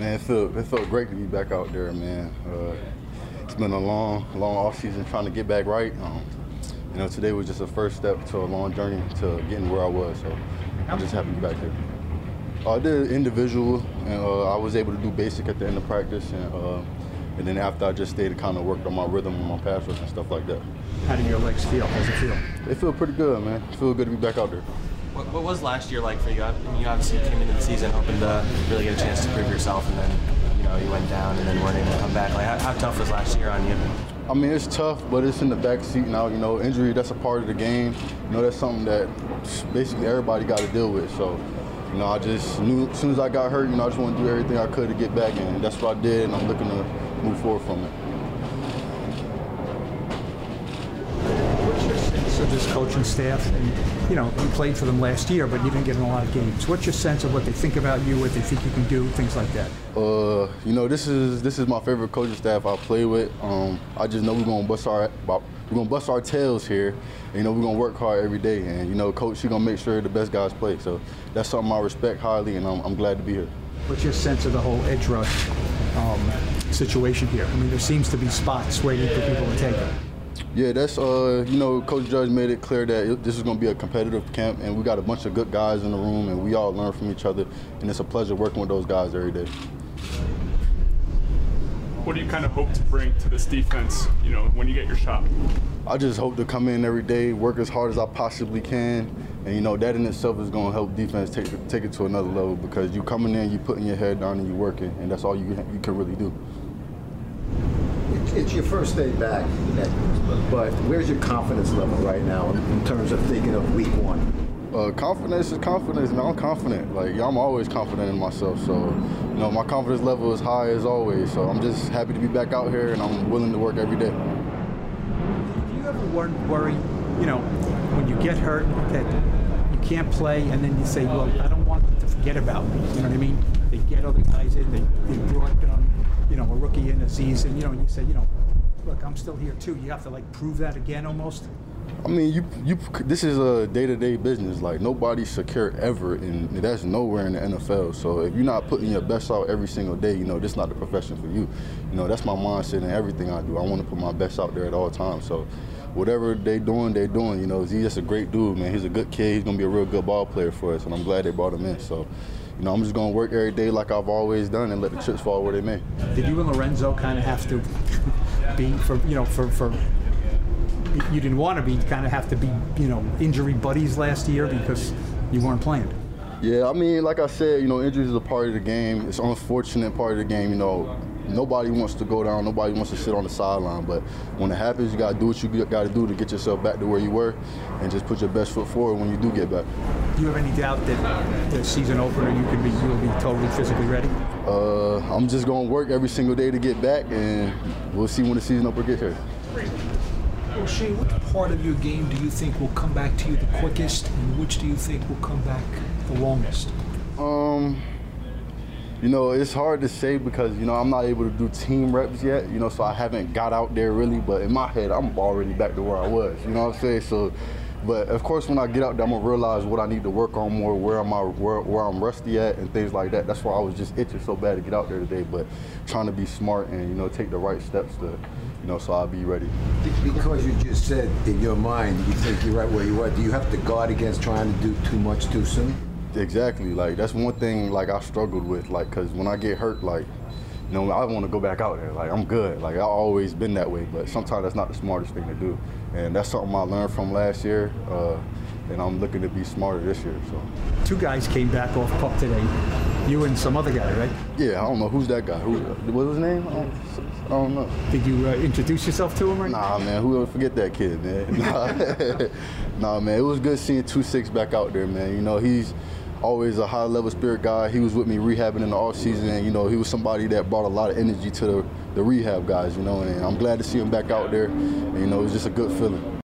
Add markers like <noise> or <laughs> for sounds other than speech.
Man, it felt it felt great to be back out there, man. Uh, it's been a long, long off season trying to get back right. Um, you know, today was just a first step to a long journey to getting where I was. So I'm just happy to be back there. Uh, I did individual, and uh, I was able to do basic at the end of practice, and uh, and then after I just stayed and kind of worked on my rhythm and my pass rush and stuff like that. How do your legs feel? How's it feel? They feel pretty good, man. It feel good to be back out there. What, what was last year like for you? I mean, you obviously came into the season hoping to really get a chance to prove yourself, and then you know you went down and then weren't able to come back. Like, how, how tough was last year on you? I mean, it's tough, but it's in the back seat now. You know, injury, that's a part of the game. You know, that's something that basically everybody got to deal with. So, you know, I just knew as soon as I got hurt, you know, I just want to do everything I could to get back, and that's what I did, and I'm looking to move forward from it. So this coaching staff, and you know, you played for them last year, but you didn't get in a lot of games. What's your sense of what they think about you, what they think you can do, things like that? Uh, you know, this is this is my favorite coaching staff I play with. Um, I just know we're gonna bust our we're gonna bust our tails here. And, you know, we're gonna work hard every day, and you know, coach, she's gonna make sure the best guys play. So that's something I respect highly, and I'm, I'm glad to be here. What's your sense of the whole edge rush um, situation here? I mean, there seems to be spots waiting for people to take it. Yeah, that's uh, you know, Coach Judge made it clear that it, this is going to be a competitive camp, and we got a bunch of good guys in the room, and we all learn from each other, and it's a pleasure working with those guys every day. What do you kind of hope to bring to this defense? You know, when you get your shot. I just hope to come in every day, work as hard as I possibly can, and you know that in itself is going to help defense take take it to another level because you coming in, you putting your head down and you working, and that's all you you can really do. It's your first day back, but where's your confidence level right now in terms of thinking of week one? Uh, confidence is confidence, and I'm confident. Like I'm always confident in myself. So, you know, my confidence level is high as always. So I'm just happy to be back out here, and I'm willing to work every day. Do you ever worry, you know, when you get hurt that you can't play, and then you say, well, I don't want them to forget about me. You know what I mean? They get other guys in. They, they brought you know, a rookie in Azeez, and you know, and you say, you know, look, I'm still here too. You have to like prove that again almost. I mean, you you. This is a day-to-day business. Like nobody's secure ever, and that's nowhere in the NFL. So if you're not putting your best out every single day, you know, this is not the profession for you. You know, that's my mindset in everything I do. I want to put my best out there at all times. So whatever they doing, they doing. You know, he's just a great dude, man. He's a good kid. He's gonna be a real good ball player for us, and I'm glad they brought him in. So you know, I'm just going to work every day like I've always done and let the chips fall where they may. Did you and Lorenzo kind of have to be for you know for for you didn't want to be kind of have to be you know injury buddies last year because you weren't playing? Yeah, I mean, like I said, you know, injuries is a part of the game. It's an unfortunate part of the game. You know, nobody wants to go down. Nobody wants to sit on the sideline. But when it happens, you got to do what you got to do to get yourself back to where you were, and just put your best foot forward when you do get back. Do you have any doubt that the season opener you can be you'll be totally physically ready? Uh, I'm just going to work every single day to get back, and we'll see when the season opener gets here. Shane, what part of your game do you think will come back to you the quickest, and which do you think will come back the longest? Um, you know, it's hard to say because you know I'm not able to do team reps yet. You know, so I haven't got out there really. But in my head, I'm already back to where I was. You know what I'm saying? So, but of course, when I get out there, I'm gonna realize what I need to work on more, where am I, where, where I'm rusty at, and things like that. That's why I was just itching so bad to get out there today. But trying to be smart and you know take the right steps to you know, so I'll be ready. Because you just said in your mind you think you're right where you are, do you have to guard against trying to do too much too soon? Exactly. Like that's one thing like I struggled with. Like, cause when I get hurt, like, you know, I want to go back out there. Like I'm good. Like I've always been that way. But sometimes that's not the smartest thing to do. And that's something I learned from last year. Uh, and I'm looking to be smarter this year. So. Two guys came back off PUP today. You and some other guy, right? Yeah, I don't know who's that guy. Who? What was his name? I don't, I don't know. Did you uh, introduce yourself to him? Or nah, man. Who ever forget that kid, man? <laughs> Nah. <laughs> nah, man. It was good seeing two six back out there, man. You know, he's always a high level spirit guy. He was with me rehabbing in the off season, and you know he was somebody that brought a lot of energy to the, the rehab guys. You know, and I'm glad to see him back out there. And, you know, it was just a good feeling.